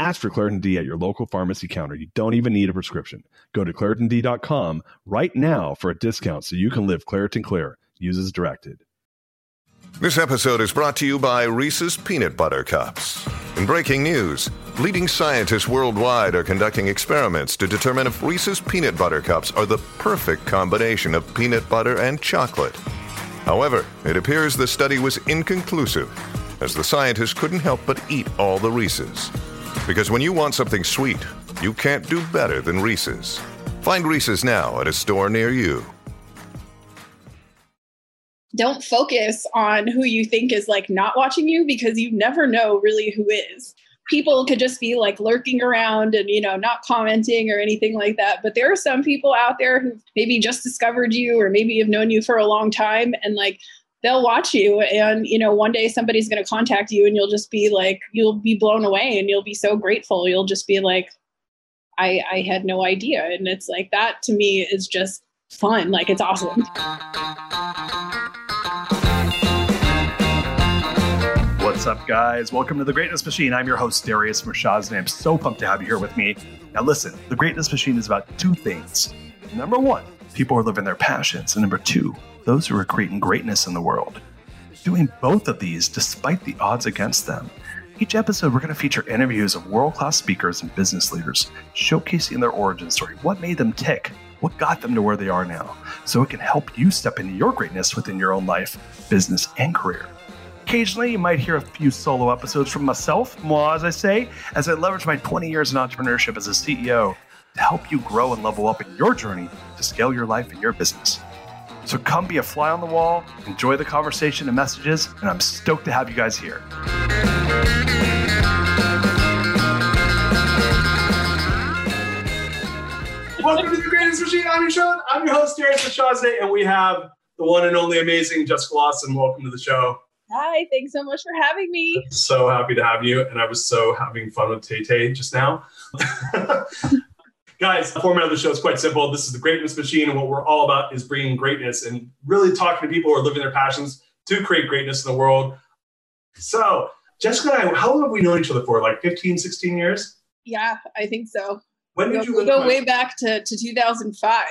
Ask for Claritin D at your local pharmacy counter. You don't even need a prescription. Go to ClaritinD.com right now for a discount so you can live Claritin Clear. Use as directed. This episode is brought to you by Reese's Peanut Butter Cups. In breaking news, leading scientists worldwide are conducting experiments to determine if Reese's Peanut Butter Cups are the perfect combination of peanut butter and chocolate. However, it appears the study was inconclusive, as the scientists couldn't help but eat all the Reese's. Because when you want something sweet, you can't do better than Reese's. Find Reese's now at a store near you. Don't focus on who you think is like not watching you because you never know really who is. People could just be like lurking around and, you know, not commenting or anything like that. But there are some people out there who maybe just discovered you or maybe have known you for a long time and like they'll watch you and you know one day somebody's going to contact you and you'll just be like you'll be blown away and you'll be so grateful you'll just be like i i had no idea and it's like that to me is just fun like it's awesome What's up, guys? Welcome to the Greatness Machine. I'm your host, Darius Mirshahzadeh, and I'm so pumped to have you here with me. Now, listen, the Greatness Machine is about two things. Number one, people are living their passions, and number two, those who are creating greatness in the world. Doing both of these despite the odds against them. Each episode, we're going to feature interviews of world class speakers and business leaders, showcasing their origin story, what made them tick, what got them to where they are now, so it can help you step into your greatness within your own life, business, and career. Occasionally, you might hear a few solo episodes from myself, moi, as I say, as I leverage my 20 years in entrepreneurship as a CEO to help you grow and level up in your journey to scale your life and your business. So come be a fly on the wall, enjoy the conversation and messages, and I'm stoked to have you guys here. Welcome to the Greatest Machine. I'm your show. I'm your host, Darius Mirshahzadeh, and we have the one and only amazing Jessica Lawson. Welcome to the show. hi thanks so much for having me So happy to have you, and I was so having fun with Tay Tay just now. Guys, the format of the show is quite simple. This is the Greatness Machine, and what we're all about is bringing greatness and really talking to people who are living their passions to create greatness in the world. So, Jessica and I, how long have we known each other for? Like 15, 16 years? yeah i think so When did you we live go way back to, to 2005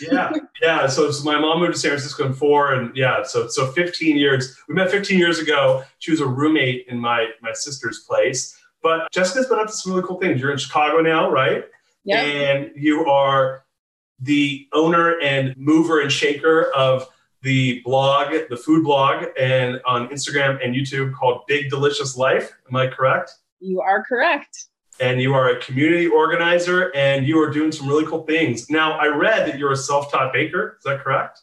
yeah, yeah. So, so my mom moved to San Francisco in four, and yeah, so so 15 years. We met 15 years ago. She was a roommate in my my sister's place. But Jessica's been up to some really cool things. You're in Chicago now, right? Yeah And you are the owner and mover and shaker of the blog, the food blog, and on Instagram and YouTube called Big Delicious Life. Am I correct? you are correct and you are a community organizer and you are doing some really cool things. Now, I read that you're a self taught baker. Is that correct?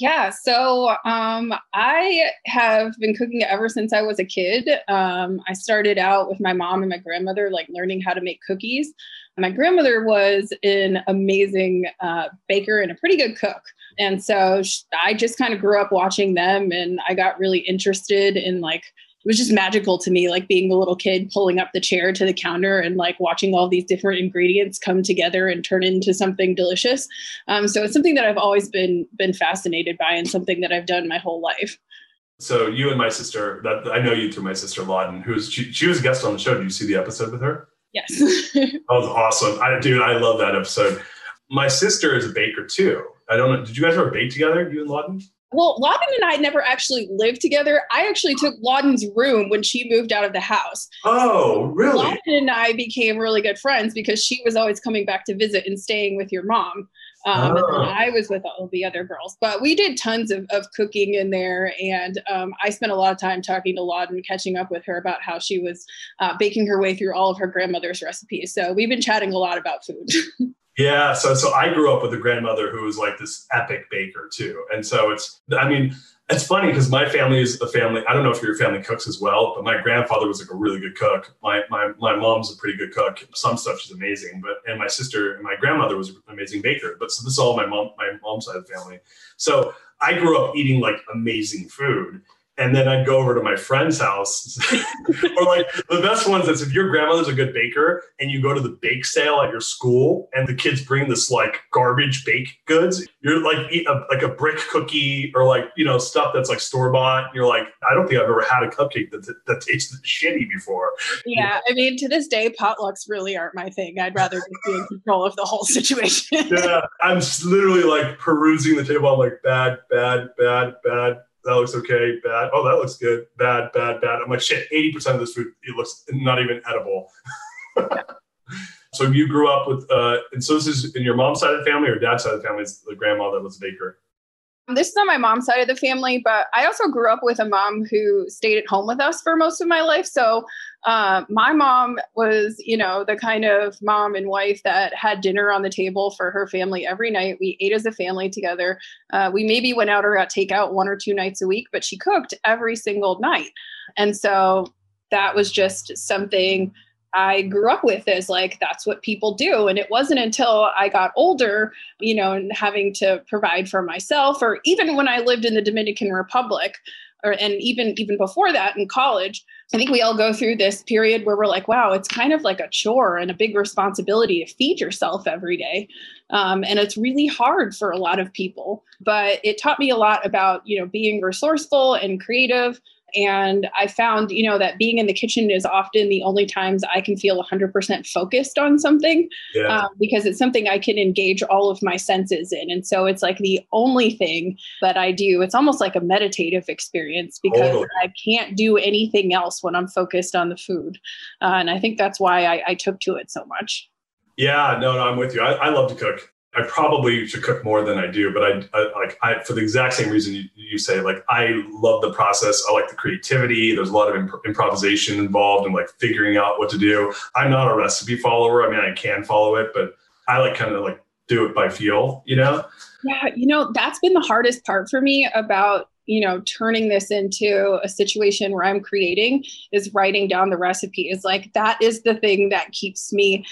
Yeah, so um, I have been cooking ever since I was a kid. Um, I started out with my mom and my grandmother, like learning how to make cookies. My grandmother was an amazing uh, baker and a pretty good cook. And so I just kind of grew up watching them and I got really interested in like, was just magical to me, like being a little kid pulling up the chair to the counter and like watching all these different ingredients come together and turn into something delicious. Um, so it's something that I've always been been fascinated by, and something that I've done my whole life. So you and my sister, that I know you through my sister Lawden, who's she, she was a guest on the show. Did you see the episode with her? Yes. That was awesome. I dude, I love that episode. My sister is a baker too. I don't know. Did you guys ever bake together, you and Lawden? Well, Lawden and I never actually lived together. I actually took Lawden's room when she moved out of the house. Oh, really? Lawden and I became really good friends because she was always coming back to visit and staying with your mom. Um, And Oh. then I was with all the other girls. But we did tons of, of cooking in there. And um, I spent a lot of time talking to Lawden, catching up with her about how she was uh, baking her way through all of her grandmother's recipes. So we've been chatting a lot about food. Yeah, so so I grew up with a grandmother who was like this epic baker too, and so it's I mean It's funny because my family is a family. I don't know if your family cooks as well, but my grandfather was like a really good cook. My my my mom's a pretty good cook. Some stuff she's amazing, but and my sister and my grandmother was an amazing baker. But so this is all my mom my mom's side of the family. So I grew up eating like amazing food and then I'd go over to my friend's house. or like the best ones is if your grandmother's a good baker and you go to the bake sale at your school and the kids bring this like garbage baked goods, you're like eat a, like a brick cookie or like you know stuff that's like store bought. You're like, I don't think I've ever had a cupcake that that tasted shitty before. Yeah, I mean, to this day, potlucks really aren't my thing. I'd rather just be in control of the whole situation. yeah, I'm literally like perusing the table. I'm like, bad, bad, bad, bad that looks okay, bad. Oh, that looks good, bad, bad, bad. I'm like, shit, 80% of this food, it looks not even edible. so you grew up with, uh, and so this is in your mom's side of the family or dad's side of the family, is the grandma that was a baker? This is on my mom's side of the family, but I also grew up with a mom who stayed at home with us for most of my life. So uh, my mom was, you know, the kind of mom and wife that had dinner on the table for her family every night. We ate as a family together. Uh, we maybe went out or got takeout one or two nights a week, but she cooked every single night. And so that was just something I grew up with is like that's what people do. And it wasn't until I got older, you know, and having to provide for myself, or even when I lived in the Dominican Republic, or and even even before that in college, I think we all go through this period where we're like, wow, it's kind of like a chore and a big responsibility to feed yourself every day. Um, and it's really hard for a lot of people. But it taught me a lot about, you know, being resourceful and creative and I found, you know, that being in the kitchen is often the only times I can feel 100% focused on something yeah. um, because it's something I can engage all of my senses in. And so it's like the only thing that I do. It's almost like a meditative experience because totally. I can't do anything else when I'm focused on the food. Uh, and I think that's why I, I, took to it so much. Yeah, no, no, I'm with you. I, I love to cook. I probably should cook more than I do, but I, I like I for the exact same reason you, you, say. Like I love the process. I like the creativity. There's a lot of imp- improvisation involved and like figuring out what to do. I'm not a recipe follower. I mean, I can follow it, but I like kind of like do it by feel. You know? Yeah, you know that's been the hardest part for me about you know turning this into a situation where i'm creating is writing down the recipe is like that is the thing that keeps me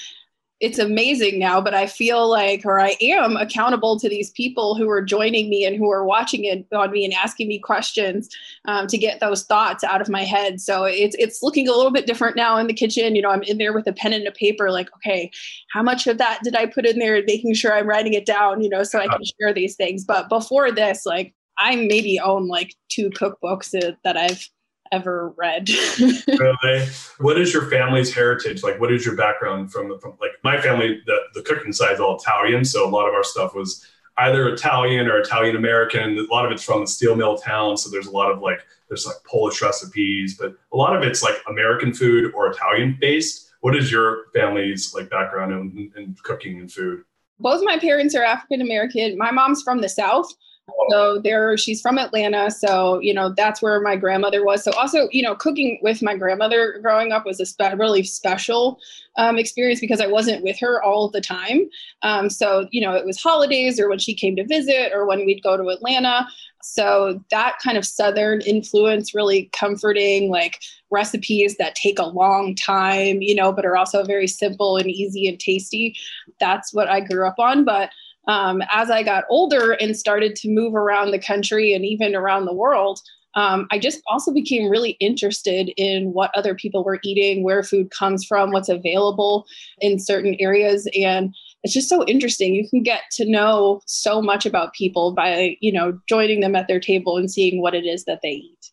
it's amazing now, but I feel like, or I am accountable to these people who are joining me and who are watching it on me and asking me questions um, to get those thoughts out of my head. So it's it's looking a little bit different now in the kitchen. You know, I'm in there with a pen and a paper, like, okay, how much of that did I put in there, and making sure I'm writing it down, you know, so I can share these things. But before this, like, I maybe own like two cookbooks that I've ever read. really? What is your family's heritage? Like, what is your background from, from like my family, the, the cooking side is all Italian. So a lot of our stuff was either Italian or Italian American. A lot of it's from the steel mill town. So there's a lot of like, there's like Polish recipes, but a lot of it's like American food or Italian based. What is your family's like background in, in cooking and food? Both my parents are African American. My mom's from the South. So there, she's from Atlanta. So, you know, that's where my grandmother was. So also, you know, cooking with my grandmother growing up was a spe- really special um, experience because I wasn't with her all the time. Um, so, you know, it was holidays or when she came to visit or when we'd go to Atlanta. So that kind of Southern influence, really comforting, like recipes that take a long time, you know, but are also very simple and easy and tasty. That's what I grew up on. But um, as I got older and started to move around the country and even around the world, um, I just also became really interested in what other people were eating, where food comes from, what's available in certain areas. And it's just so interesting. You can get to know so much about people by, you know, joining them at their table and seeing what it is that they eat.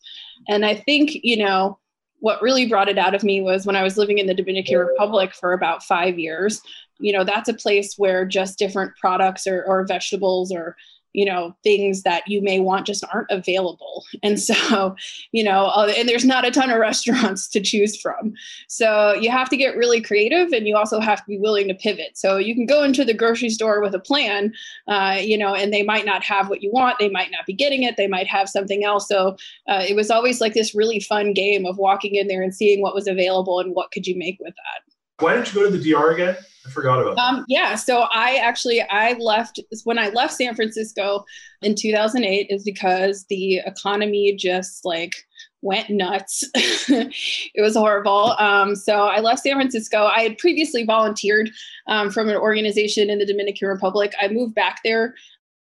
And I think, you know, what really brought it out of me was when I was living in the Dominican Republic for about five years you know that's a place where just different products or, or vegetables or you know things that you may want just aren't available. And so you know uh, and there's not a ton of restaurants to choose from. So you have to get really creative and you also have to be willing to pivot. So you can go into the grocery store with a plan uh, you know and they might not have what you want. They might not be getting it. They might have something else. So uh, it was always like this really fun game of walking in there and seeing what was available and what could you make with that Why did you go to the DR again? I forgot about that. Um, yeah, so I actually I left when I left San Francisco in 2008 is because the economy just like went nuts. it was horrible. Um, so I left San Francisco. I had previously volunteered um, from an organization in the Dominican Republic. I moved back there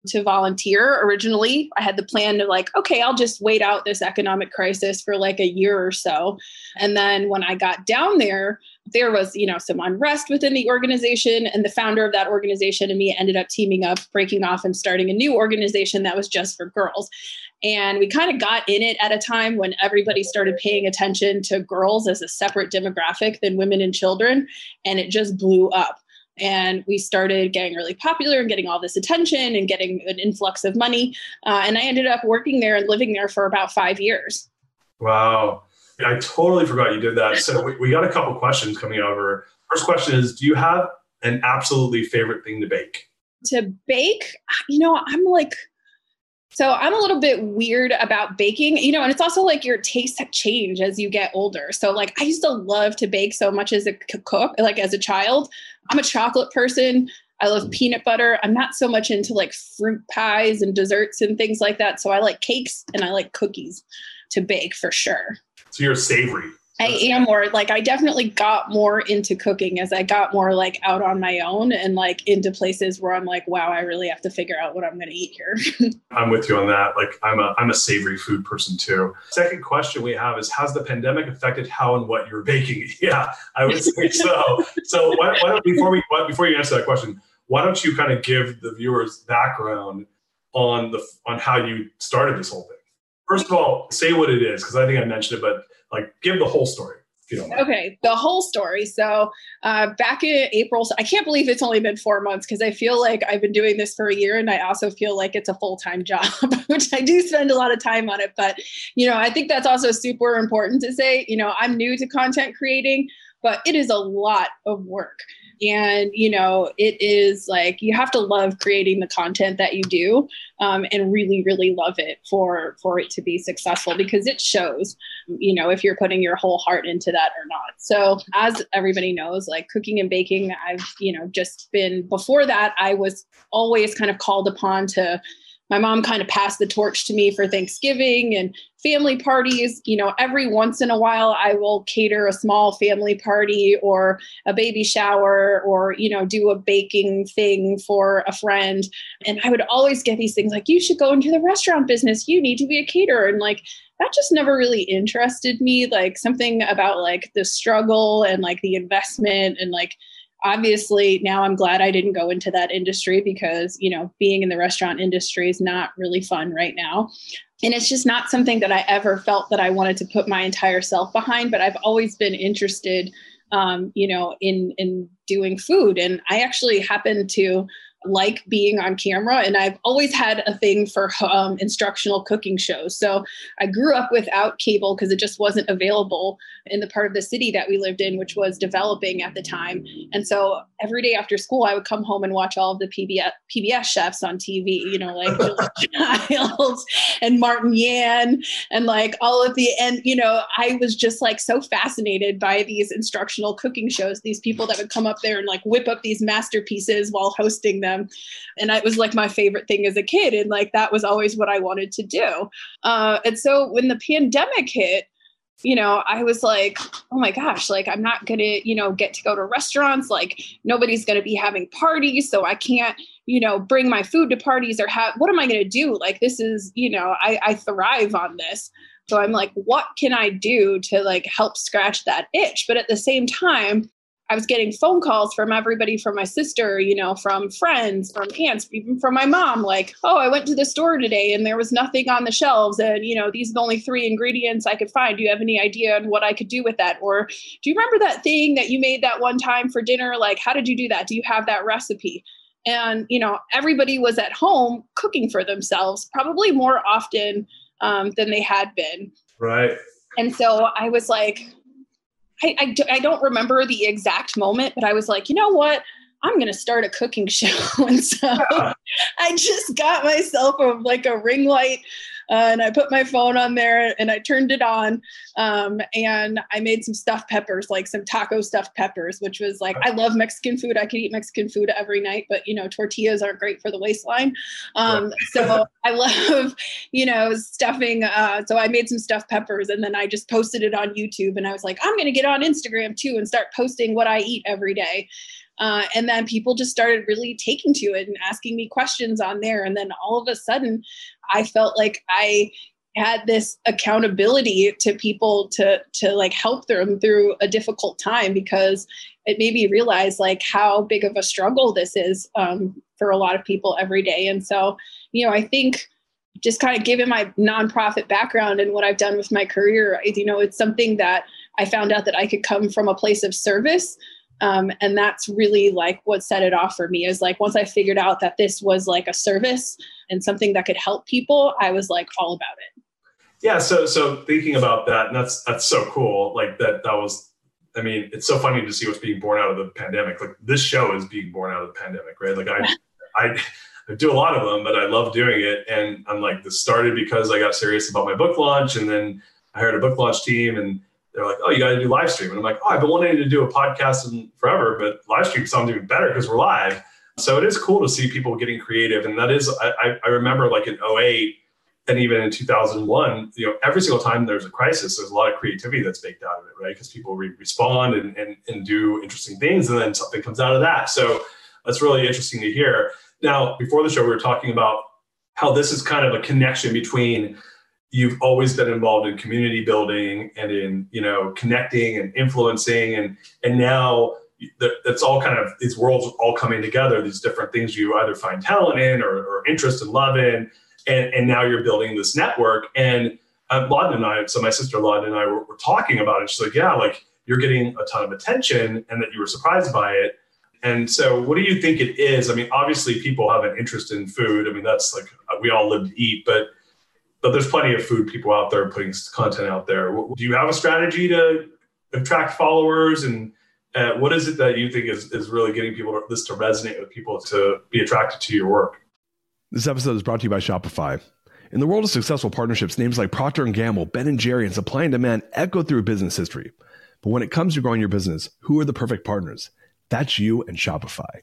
to volunteer originally. I had the plan to like, okay, I'll just wait out this economic crisis for like a year or so. And then when I got down there, there was, you know, some unrest within the organization and the founder of that organization and me ended up teaming up, breaking off and starting a new organization that was just for girls. And we kind of got in it at a time when everybody started paying attention to girls as a separate demographic than women and children. And it just blew up and we started getting really popular and getting all this attention and getting an influx of money. Uh, and I ended up working there and living there for about five years. Wow. I totally forgot you did that. So we, we got a couple questions coming over. First question is Do you have an absolutely favorite thing to bake? To bake, you know, I'm like, so I'm a little bit weird about baking, you know, and it's also like your tastes change as you get older. So like I used to love to bake so much as a cook, like as a child. I'm a chocolate person. I love mm. peanut butter. I'm not so much into like fruit pies and desserts and things like that. So I like cakes and I like cookies to bake for sure. So you're savory. I am more like I definitely got more into cooking as I got more like out on my own and like into places where I'm like, wow, I really have to figure out what I'm going to eat here. I'm with you on that. Like I'm a I'm a savory food person too. Second question we have is has the pandemic affected how and what you're baking? Yeah, I would say so. So why, why don't, before we before you answer that question, why don't you kind of give the viewers background on the on how you started this whole thing? First of all, say what it is because I think I mentioned it, but like, give the whole story. Okay, the whole story. So, uh, back in April, so I can't believe it's only been four months because I feel like I've been doing this for a year, and I also feel like it's a full time job, which I do spend a lot of time on it. But you know, I think that's also super important to say. You know, I'm new to content creating, but it is a lot of work and you know it is like you have to love creating the content that you do um, and really really love it for for it to be successful because it shows you know if you're putting your whole heart into that or not. So as everybody knows like cooking and baking i've you know just been before that i was always kind of called upon to my mom kind of passed the torch to me for Thanksgiving and family parties. You know, every once in a while, I will cater a small family party or a baby shower or, you know, do a baking thing for a friend. And I would always get these things like, you should go into the restaurant business. You need to be a caterer. And like, that just never really interested me. Like, something about like the struggle and like the investment and like, obviously now i'm glad i didn't go into that industry because you know being in the restaurant industry is not really fun right now. And it's just not something that i ever felt that i wanted to put my entire self behind but i've always been interested um, you know in in doing food. And i actually happened to like being on camera and i've always had a thing for um, instructional cooking shows. So i grew up without cable because it just wasn't available in the part of the city that we lived in which was developing at the time. And so every day after school i would come home and watch all of the pbs, PBS chefs on tv you know like Childs and martin yan and like all of the and you know i was just like so fascinated by these instructional cooking shows these people that would come up there and like whip up these masterpieces while hosting them them. And it was like my favorite thing as a kid. And like that was always what I wanted to do. Uh, and so when the pandemic hit, you know, I was like, oh my gosh, like I'm not going to, you know, get to go to restaurants. Like nobody's going to be having parties. So I can't, you know, bring my food to parties or have, what am I going to do? Like this is, you know, I, I thrive on this. So I'm like, what can I do to like help scratch that itch? But at the same time, I was getting phone calls from everybody from my sister, you know, from friends, from aunts, even from my mom, like, oh, I went to the store today and there was nothing on the shelves. And, you know, these are the only three ingredients I could find. Do you have any idea on what I could do with that? Or do you remember that thing that you made that one time for dinner? Like, how did you do that? Do you have that recipe? And, you know, everybody was at home cooking for themselves, probably more often um, than they had been. Right. And so I was like, I, I, I don't remember the exact moment, but I was like, you know what? I'm going to start a cooking show. and so. I just got myself a, like a ring light Uh, and I put my phone on there and I turned it on. Um, and I made some stuffed peppers, like some taco stuffed peppers, which was like, I love Mexican food. I could eat Mexican food every night, but you know, tortillas aren't great for the waistline. Um, so I love, you know, stuffing. Uh, so I made some stuffed peppers and then I just posted it on YouTube and I was like, I'm going to get on Instagram too and start posting what I eat every day. Uh, and then people just started really taking to it and asking me questions on there. And then all of a sudden, I felt like I had this accountability to people to to like help them through a difficult time because it made me realize like how big of a struggle this is um, for a lot of people every day. And so, you know, I think just kind of given my nonprofit background and what I've done with my career, you know, it's something that I found out that I could come from a place of service um, and that's really like what set it off for me is like once i figured out that this was like a service and something that could help people i was like all about it. Yeah so so thinking about that and that's that's so cool. Like that that was i mean it's so funny to see what's being born out of the pandemic. Like this show is being born out of the pandemic right? Like i i I do a lot of them, but I love doing it. And I'm like, this started because I got serious about my book launch, and then I hired a book launch team, and they're like, oh, you got to do live stream. And I'm like, oh, I've been wanting to do a podcast in forever, but live stream sounds even better because we're live. So it is cool to see people getting creative. And that is, I, I remember like in 08 and even in 2001, you know, every single time there's a crisis, there's a lot of creativity that's baked out of it, right? Because people re- respond and, and, and do interesting things and then something comes out of that. So that's really interesting to hear. Now, before the show, we were talking about how this is kind of a connection between you've always been involved in community building and in you know connecting and influencing and and now that's all kind of these worlds all coming together these different things you either find talent in or, or interest and love in and and now you're building this network. And uh, Lawden and I so my sister Lawden and I were, were talking about it. She's like yeah like you're getting a ton of attention and that you were surprised by it. And so what do you think it is? I mean obviously people have an interest in food. I mean that's like we all live to eat but but there's plenty of food people out there putting content out there. Do you have a strategy to attract followers? And uh, what is it that you think is, is really getting people to, this to resonate with people to be attracted to your work? This episode is brought to you by Shopify. In the world of successful partnerships, names like Procter & Gamble, Ben & Jerry, and Supply and Demand echo through business history. But when it comes to growing your business, who are the perfect partners? That's you and Shopify.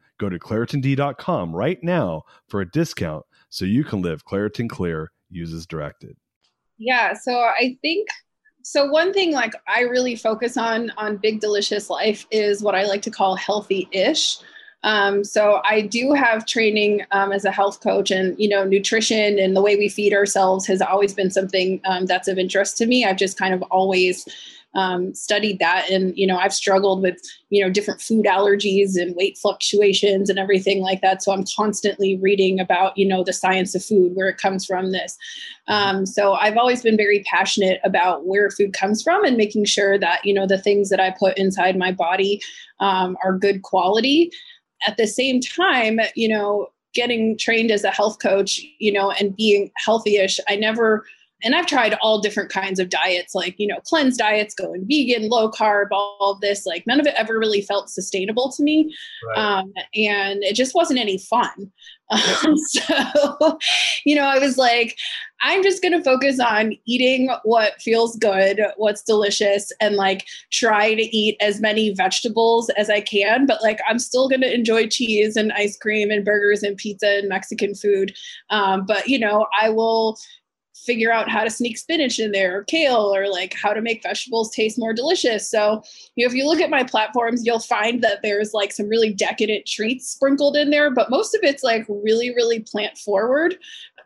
Go to ClaritinD.com right now for a discount so you can live Claritin Clear, uses directed. Yeah, so I think so one thing like I really focus on on Big Delicious Life is what I like to call healthy-ish. Um, so I do have training um, as a health coach, and you know, nutrition and the way we feed ourselves has always been something um, that's of interest to me. I've just kind of always um, studied that. And you know i've struggled with you know different food allergies and weight fluctuations and everything like that. So i'm constantly reading about you know the science of food where it comes from this. Um, so i've always been very passionate about where food comes from and making sure that you know the things that i put inside my body um, are good quality. At the same time you know getting trained as a health coach you know and being healthy-ish i never and I've tried all different kinds of diets, like, you know, cleanse diets, going vegan, low carb, all this. Like, none of it ever really felt sustainable to me. Right. Um, and it just wasn't any fun. Um, so, you know, I was like, I'm just going to focus on eating what feels good, what's delicious, and like try to eat as many vegetables as I can. But like, I'm still going to enjoy cheese and ice cream and burgers and pizza and Mexican food. Um, but, you know, I will figure out how to sneak spinach in there or kale or like how to make vegetables taste more delicious. So, you know, if you look at my platforms, you'll find that there's like some really decadent treats sprinkled in there, but most of it's like really, really plant forward.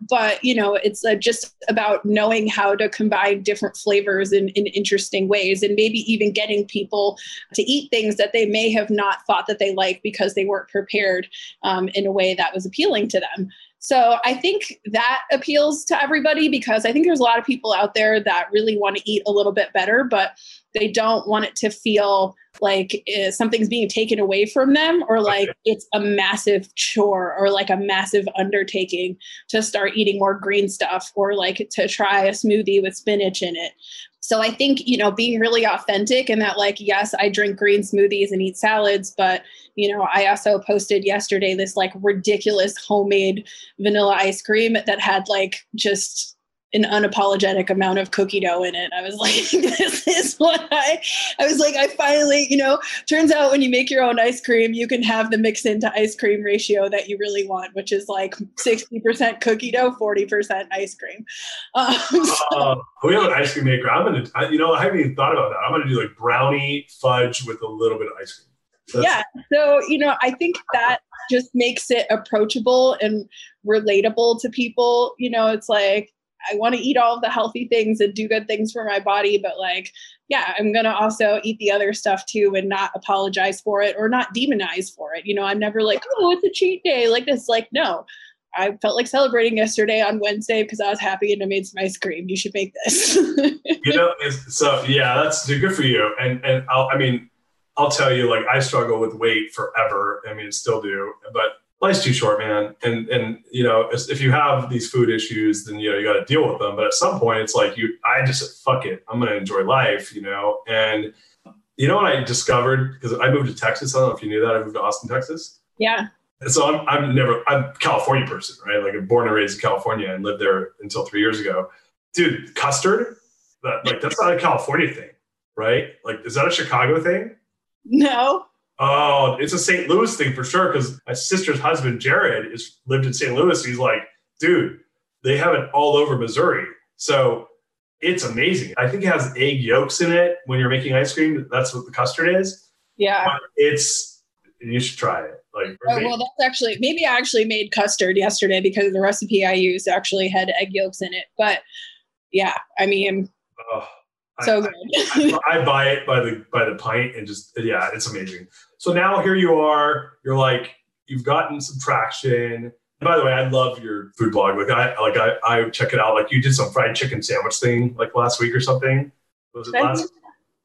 But, you know, it's uh, just about knowing how to combine different flavors in, in interesting ways and maybe even getting people to eat things that they may have not thought that they like because they weren't prepared um, in a way that was appealing to them. So I think that appeals to everybody because I think there's a lot of people out there that really want to eat a little bit better, but they don't want it to feel like uh, something's being taken away from them or like okay. it's a massive chore or like a massive undertaking to start eating more green stuff or like to try a smoothie with spinach in it so I think, you know, being really authentic and that, like, yes, I drink green smoothies and eat salads, but, you know, I also posted yesterday this like ridiculous homemade vanilla ice cream that had like just an unapologetic amount of cookie dough in it. I was like, this is what I, I was like, I finally, you know, turns out when you make your own ice cream, you can have the mix into ice cream ratio that you really want, which is like 60% cookie dough, 40% ice cream. Um, so. uh, we have an ice cream maker. I'm going to, you know, I haven't even thought about that. I'm going to do like brownie fudge with a little bit of ice cream. That's- yeah. So, you know, I think that just makes it approachable and relatable to people. You know, it's like, I want to eat all of the healthy things and do good things for my body, but like, yeah, I'm going to also eat the other stuff too and not apologize for it or not demonize for it. You know, I'm never like, oh, it's a cheat day like this. Like, no, I felt like celebrating yesterday on Wednesday because I was happy and I made some ice cream. You should make this. you know, so yeah, that's good for you. And and I'll, I mean, I'll tell you, like I struggle with weight forever. I mean, still do, but life's too short, man. And and you know, if you have these food issues, then you know you got to deal with them. But at some point, it's like you, I just said, fuck it, I'm gonna enjoy life, you know. And you know what I discovered because I moved to Texas. I don't know if you knew that. I moved to Austin, Texas. Yeah. And so I'm I'm never I'm a California person, right? Like I'm born and raised in California and lived there until three years ago. Dude, custard, that like that's not a California thing, right? Like, is that a Chicago thing? No. Oh, it's a St. Louis thing for sure. Because my sister's husband Jared is lived in St. Louis. He's like, dude, they have it all over Missouri. So it's amazing. I think it has egg yolks in it when you're making ice cream. That's what the custard is. Yeah, but it's you should try it. Like, oh, well, that's actually maybe I actually made custard yesterday because the recipe I used actually had egg yolks in it. But yeah, I mean, oh, so I, I, I, buy it by the by the pint and just yeah, it's amazing. So now here you are. You're like you've gotten some traction. By the way, I love your food blog. Like I like I, I check it out. Like you did some fried chicken sandwich thing like last week or something. Was it last?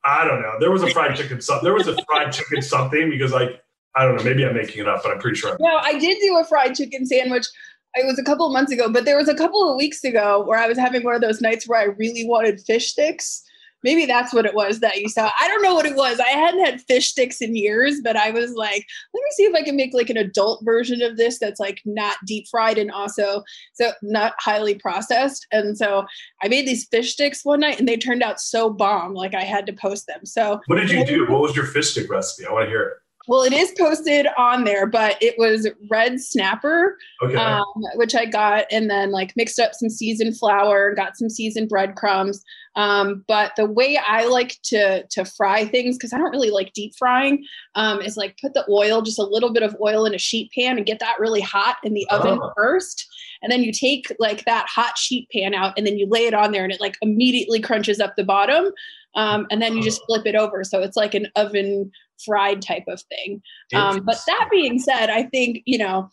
I don't know. There was a fried chicken something. There was a fried chicken something because like I don't know. Maybe I'm making it up, but I'm pretty sure. I'm No, I did do a fried chicken sandwich. It was a couple of months ago, but there was a couple of weeks ago where I was having one of those nights where I really wanted fish sticks. Maybe that's what it was that you saw. I don't know what it was. I hadn't had fish sticks in years, but I was like, let me see if I can make like an adult version of this that's like not deep fried and also so not highly processed. And so I made these fish sticks one night and they turned out so bomb, like I had to post them. So What did you do? What was your fish stick recipe? I want to hear it. well, it is posted on there, but it was red snapper, Okay. um, which I got, and then like mixed up some seasoned flour, and got some seasoned breadcrumbs. Um, but the way I like to to fry things, because I don't really like deep frying, um, is like put the oil, just a little bit of oil in a sheet pan, and get that really hot in the oven Oh. first. And then you take like that hot sheet pan out, and then you lay it on there, and it like immediately crunches up the bottom. Um, and then you just flip it over, so it's like an oven fried type of thing. Um, but that being said, I think, you know,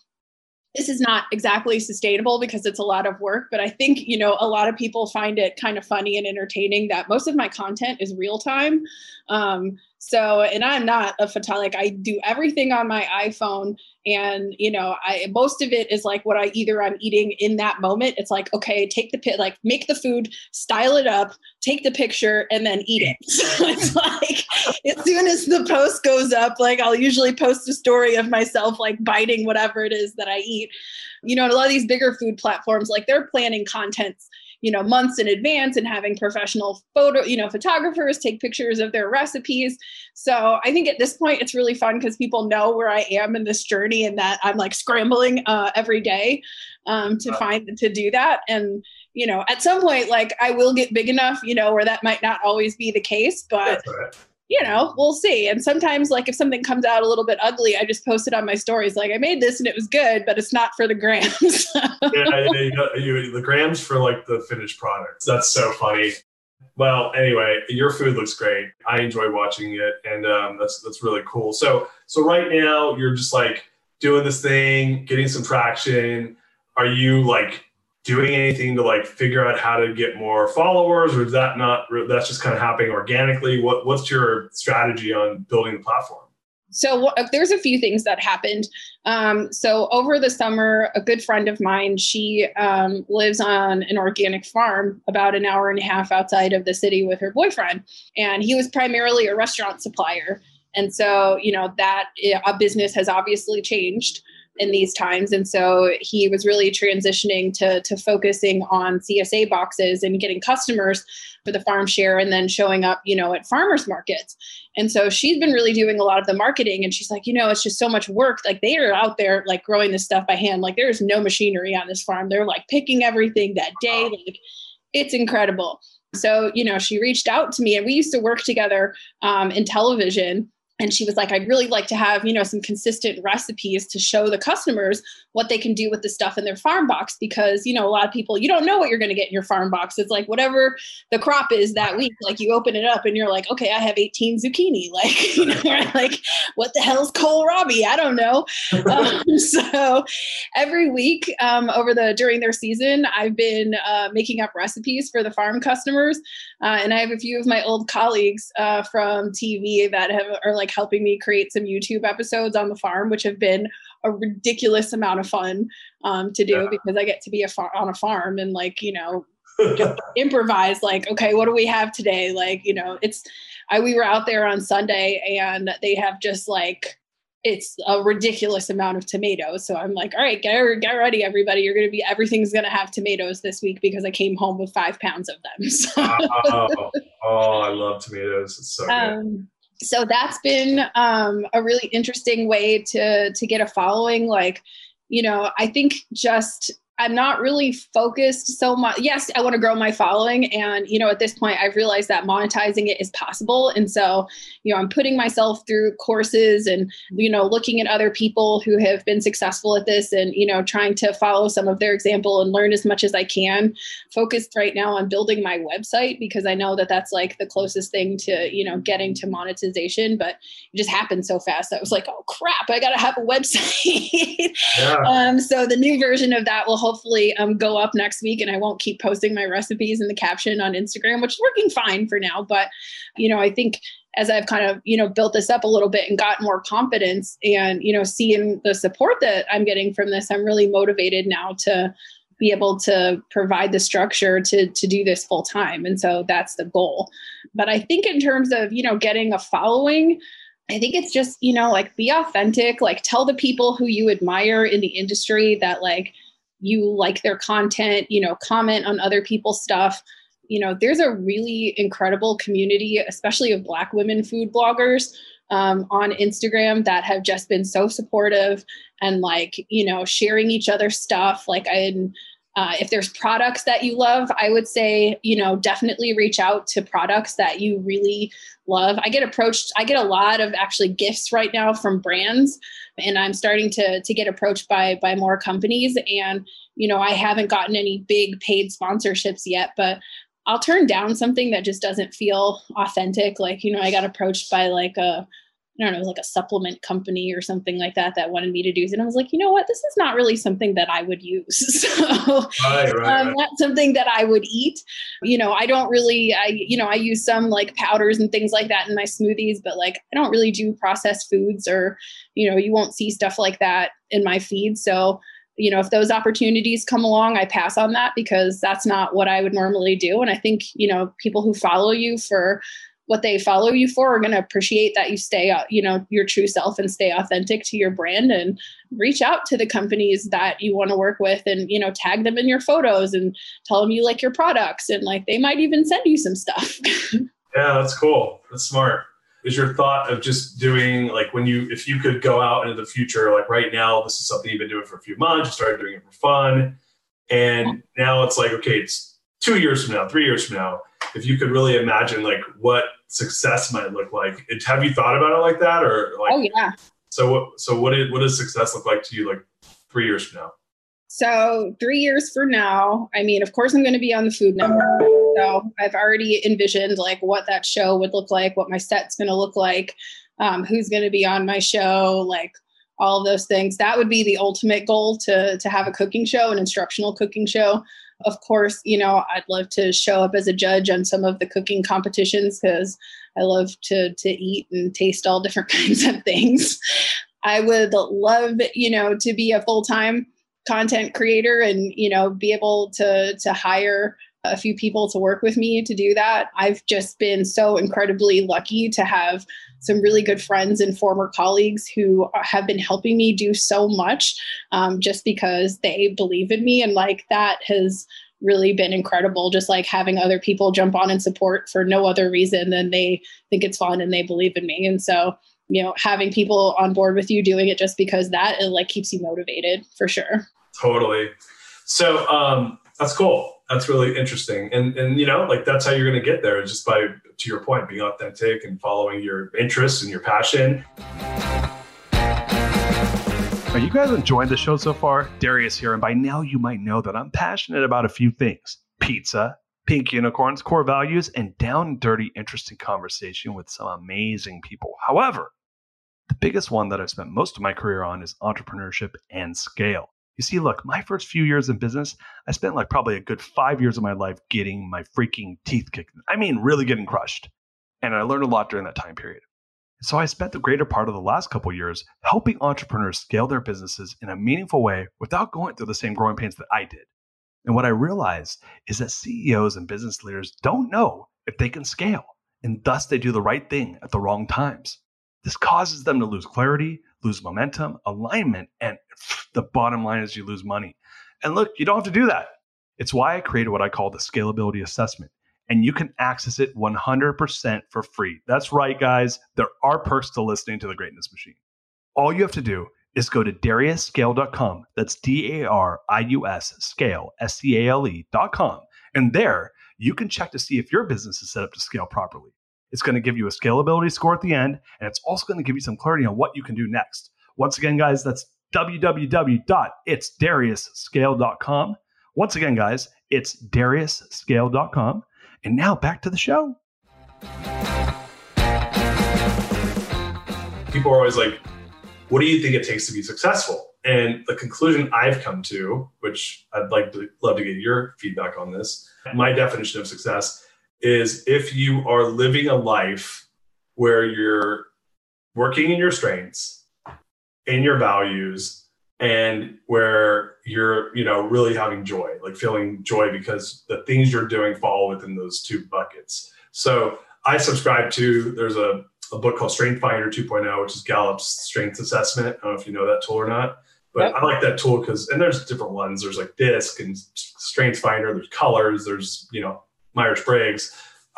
this is not exactly sustainable because it's a lot of work, but I think, you know, a lot of people find it kind of funny and entertaining that most of my content is real time. Um, so, and I'm not a like I do everything on my iPhone and, you know, I, most of it is like what I either I'm eating in that moment. It's like, okay, take the pit, like make the food, style it up, take the picture and then eat it. So it's like, as soon as the post goes up, like I'll usually post a story of myself like biting whatever it is that I eat. You know, a lot of these bigger food platforms, like they're planning contents, you know, months in advance and having professional photo, you know, photographers take pictures of their recipes. So I think at this point it's really fun because people know where I am in this journey and that I'm like scrambling uh, every day um, to find to do that. And you know, at some point, like I will get big enough, you know, where that might not always be the case, but That's all right. You know, we'll see. And sometimes, like, if something comes out a little bit ugly, I just post it on my stories. Like, I made this and it was good, but it's not for the grams. yeah, you know, you, the grams for like the finished product. That's so funny. Well, anyway, your food looks great. I enjoy watching it, and um, that's that's really cool. So, so right now you're just like doing this thing, getting some traction. Are you like doing anything to like figure out how to get more followers, or is that not? That's just kind of happening organically. What what's your strategy on building the platform? so there's a few things that happened. Um, so over the summer, a good friend of mine, she um, lives on an organic farm about an hour and a half outside of the city with her boyfriend, and he was primarily a restaurant supplier. And so, you know, that eh, a business has obviously changed in these times, and so he was really transitioning to to focusing on CSA boxes and getting customers for the farm share, and then showing up, you know, at farmers markets. And so she's been really doing a lot of the marketing and she's like, you know, it's just so much work. Like they are out there like growing this stuff by hand. Like there's no machinery on this farm. They're like picking everything that day. Like it's incredible. So, you know, she reached out to me and we used to work together um, in television. And she was like, I'd really like to have, you know, some consistent recipes to show the customers what they can do with the stuff in their farm box because, you know, a lot of people, you don't know what you're going to get in your farm box. It's like whatever the crop is that week. Like you open it up and you're like, okay, I have 18 zucchini. Like, you know, like what the hell's kohlrabi? I don't know. um, so every week um, over the during their season, I've been uh, making up recipes for the farm customers, uh, and I have a few of my old colleagues uh, from TV that have are like helping me create some YouTube episodes on the farm, which have been a ridiculous amount of fun um, to do Yeah. because I get to be a far- on a farm and like you know improvise like okay what do we have today like you know it's i we were out there on sunday and they have just like it's a ridiculous amount of tomatoes so i'm like all right get, get ready everybody you're going to be everything's going to have tomatoes this week because i came home with five pounds of them so, oh, oh, I love tomatoes. It's so good. um, so that's been um, a really interesting way to to get a following. Like you know i think just i'm not really focused so much yes i want to grow my following and you know at this point i've realized that monetizing it is possible and so you know i'm putting myself through courses and you know looking at other people who have been successful at this and you know trying to follow some of their example and learn as much as i can focused right now on building my website because i know that that's like the closest thing to you know getting to monetization but it just happened so fast i was like oh crap i gotta have a website Yeah. um, so the new version of that will hopefully um, go up next week and I won't keep posting my recipes in the caption on Instagram, which is working fine for now. But, you know, I think as I've kind of, you know, built this up a little bit and got more confidence and, you know, seeing the support that I'm getting from this, I'm really motivated now to be able to provide the structure to to do this full time. And so that's the goal. But I think in terms of, you know, getting a following, I think it's just, you know, like be authentic, like tell the people who you admire in the industry that like you like their content, you know, comment on other people's stuff. You know, there's a really incredible community, especially of Black women food bloggers um, on Instagram that have just been so supportive and like, you know, sharing each other's stuff. Like, I, uh, if there's products that you love, I would say, you know, definitely reach out to products that you really love. I get approached, I get a lot of actually gifts right now from brands and I'm starting to to get approached by by more companies and you know, I haven't gotten any big paid sponsorships yet, but I'll turn down something that just doesn't feel authentic. Like, you know, I got approached by like a I don't know, it was like a supplement company or something like that that wanted me to do it. And I was like, you know what? This is not really something that I would use. so right, right, um, right. not something that I would eat. You know, I don't really, I, you know, I use some like powders and things like that in my smoothies, but like I don't really do processed foods or, you know, you won't see stuff like that in my feed. So, you know, if those opportunities come along, I pass on that because that's not what I would normally do. And I think, you know, people who follow you for what they follow you for are going to appreciate that you stay uh, you know your true self and stay authentic to your brand and reach out to the companies that you want to work with and you know tag them in your photos and tell them you like your products and like they might even send you some stuff. Yeah that's cool. That's smart. Is your thought of just doing like when you if you could go out into the future like right now this is something you've been doing for a few months you started doing it for fun and now it's like okay it's two years from now three years from now if you could really imagine like what success might look like. It, have you thought about it like that, or like? Oh yeah. So what? So what? What does success look like to you, like three years from now? So three years from now, I mean, of course, I'm going to be on the Food Network. So I've already envisioned like what that show would look like, what my set's going to look like, um, who's going to be on my show, like all of those things. That would be the ultimate goal to to have a cooking show, an instructional cooking show. Of course, you know, I'd love to show up as a judge on some of the cooking competitions because I love to to eat and taste all different kinds of things. I would love, you know, to be a full-time content creator and, you know, be able to to hire a few people to work with me to do that. I've just been so incredibly lucky to have some really good friends and former colleagues who have been helping me do so much um, just because they believe in me. And like that has really been incredible. Just like having other people jump on and support for no other reason than they think it's fun and they believe in me. And so, you know, having people on board with you doing it just because that it like keeps you motivated for sure. Totally. So um, that's cool that's really interesting. And and you know like that's how you're going to get there just by to your point being authentic and following your interests and your passion. Are you guys enjoying the show so far? Darius here and by now you might know that i'm passionate about a few things. Pizza pink unicorns core values and down dirty interesting conversation with some amazing people. However the biggest one that i've spent most of my career on is entrepreneurship and scale you see, look, my first few years in business, I spent like probably a good five years of my life getting my freaking teeth kicked. I mean, really getting crushed. And I learned a lot during that time period. So I spent the greater part of the last couple years helping entrepreneurs scale their businesses in a meaningful way without going through the same growing pains that I did. And what I realized is that CEOs and business leaders don't know if they can scale, and thus they do the right thing at the wrong times. This causes them to lose clarity, lose momentum, alignment, and the bottom line is you lose money. And look, you don't have to do that. It's why I created what I call the scalability assessment. And you can access it 100% for free. That's right, guys. There are perks to listening to the Greatness Machine. All you have to do is go to dariusscale.com. That's D A R I U S scale, S C A L E.com. And there you can check to see if your business is set up to scale properly. It's going to give you a scalability score at the end, and it's also going to give you some clarity on what you can do next. Once again, guys, that's www.itsdariusscale.com. Once again, guys, it's dariusscale.com. And now back to the show. People are always like, what do you think it takes to be successful? And the conclusion I've come to, which I'd like to love to get your feedback on this, my definition of success is if you are living a life where you're working in your strengths, in your values, and where you're, you know, really having joy, like feeling joy because the things you're doing fall within those two buckets. So I subscribe to there's a, a book called Strength Finder 2.0, which is Gallup's strength assessment. I don't know if you know that tool or not. But yep. I like that tool because, and there's different ones. There's like DISC and strength Finder. There's colors. There's you know Myers Briggs.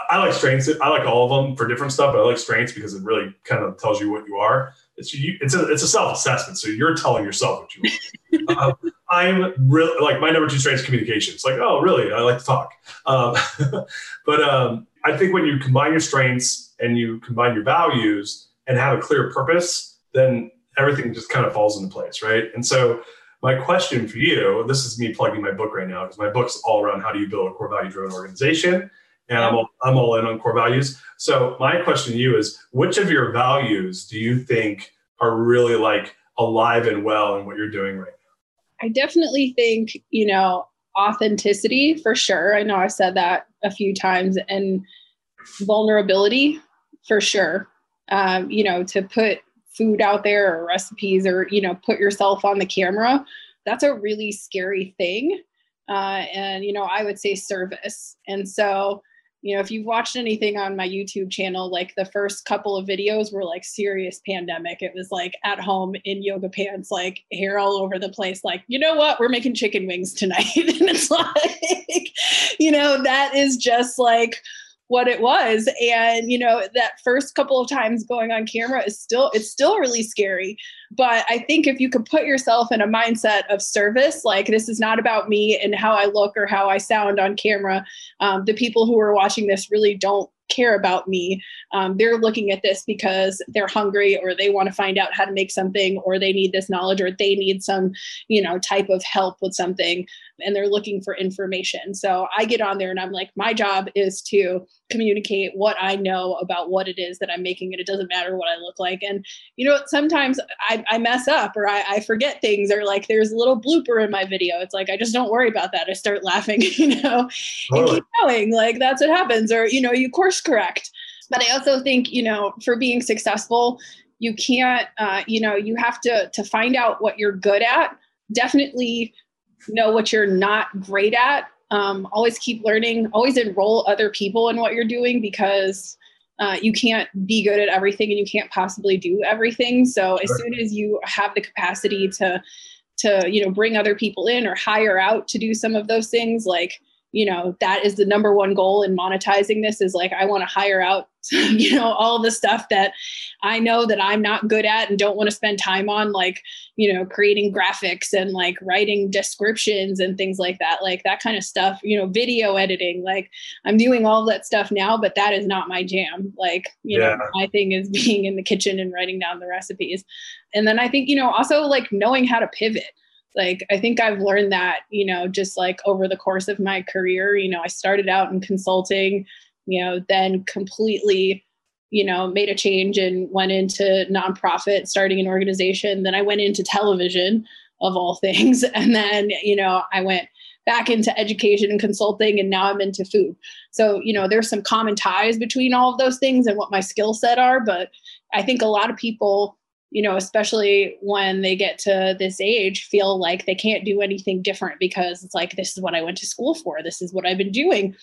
I like strengths. I like all of them for different stuff, but I like strengths because it really kind of tells you what you are. It's you, it's a it's a self assessment, so you're telling yourself what you are. uh, I'm really like my number two strength is communication. It's like, oh, really? I like to talk. Um, but um, I think when you combine your strengths and you combine your values and have a clear purpose, then everything just kind of falls into place, right? And so my question for you, this is me plugging my book right now because my book's all around how do you build a core value driven organization. And I'm all, I'm all in on core values. So my question to you is which of your values do you think are really like alive and well in what you're doing right now? I definitely think, you know, authenticity for sure. I know I've said that a few times and vulnerability for sure. Um, you know, to put food out there or recipes or you know put yourself on the camera that's a really scary thing. Uh, and you know i would say service. And so you know if you've watched anything on my youtube channel like the first couple of videos were like serious pandemic. It was like at home in yoga pants like hair all over the place like you know what? We're making chicken wings tonight. And it's like you know that is just like what it was and you know that first couple of times going on camera is still it's still really scary but i think if you could put yourself in a mindset of service like this is not about me and how i look or how i sound on camera um, the people who are watching this really don't care about me. Um, they're looking at this because they're hungry or they want to find out how to make something or they need this knowledge or they need some, you know, type of help with something and they're looking for information. So I get on there and I'm like, my job is to communicate what I know about what it is that I'm making and it doesn't matter what I look like. And, you know, sometimes I, I mess up or I, I forget things or like there's a little blooper in my video. It's like, I just don't worry about that. I start laughing, you know, and keep going. Like that's what happens. Or, you know, you course correct. But I also think, you know, for being successful, you can't, uh, you know, you have to to find out what you're good at. Definitely know what you're not great at. Um, always keep learning. Always enroll other people in what you're doing because uh, you can't be good at everything and you can't possibly do everything. So as soon as you have the capacity to to you know bring other people in or hire out to do some of those things, like you know that is the number one goal in monetizing this is like i want to hire out you know all the stuff that i know that i'm not good at and don't want to spend time on like you know creating graphics and like writing descriptions and things like that like that kind of stuff you know video editing like i'm doing all that stuff now but that is not my jam like you yeah. know my thing is being in the kitchen and writing down the recipes and then i think you know also like knowing how to pivot like i think i've learned that you know just like over the course of my career you know i started out in consulting you know then completely you know made a change and went into nonprofit starting an organization. Then i went into television of all things. And then you know i went back into education and consulting and now i'm into food. So you know there's some common ties between all of those things and what my skill set are. But i think a lot of people you know, especially when they get to this age, feel like they can't do anything different because it's like, this is what I went to school for. This is what I've been doing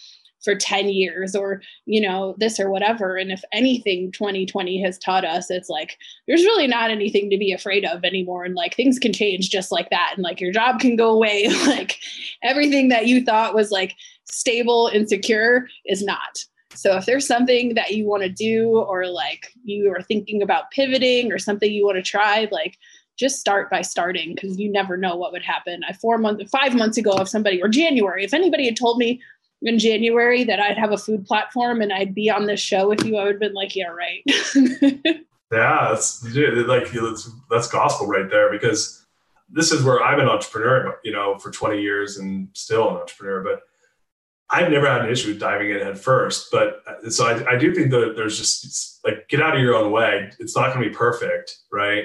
for 10 years or, you know, this or whatever. And if anything 2020 has taught us, it's like, there's really not anything to be afraid of anymore. And like things can change just like that. And like your job can go away. like everything that you thought was like stable and secure is not. So if there's something that you want to do or like you are thinking about pivoting or something you want to try, like just start by starting because you never know what would happen. I four months, five months ago, if somebody or January, if anybody had told me in January that I'd have a food platform and I'd be on this show with you, I would have been like, yeah, right. yeah, that's like that's, that's gospel right there because this is where I'm an entrepreneur, you know, for 20 years and still an entrepreneur, but I've never had an issue with diving in head first, but uh, so I, I do think that there's just like get out of your own way. It's not going to be perfect, right?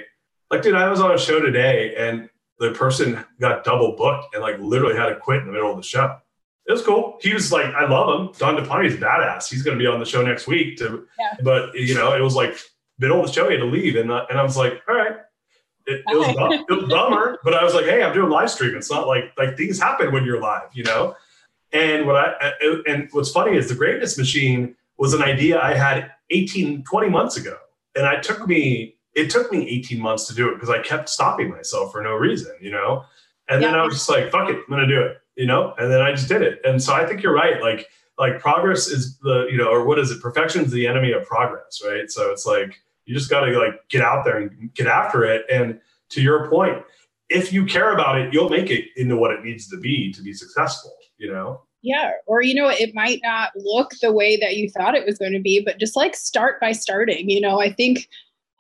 Like, dude, I was on a show today, and the person got double booked and like literally had to quit in the middle of the show. It was cool. He was like, I love him. Don is badass. He's going to be on the show next week. To, yeah. But, you know, it was like middle of the show, he had to leave. And, uh, and I was like, all right. It, it, was, it was bummer, but I was like, hey, I'm doing live stream. It's not like like things happen when you're live, you know? And what I and what's funny is the greatness machine was an idea I had 18, 20 months ago. And it took me, it took me 18 months to do it because I kept stopping myself for no reason, you know? And yeah. then I was just like, fuck it, I'm gonna do it, you know? And then I just did it. And so I think you're right. Like, like progress is the, you know, or what is it? Perfection is the enemy of progress, right? So it's like you just gotta like get out there and get after it. And to your point, if you care about it, you'll make it into what it needs to be to be successful, you know? Yeah. Or, you know, it might not look the way that you thought it was going to be, but just like start by starting. You know, I think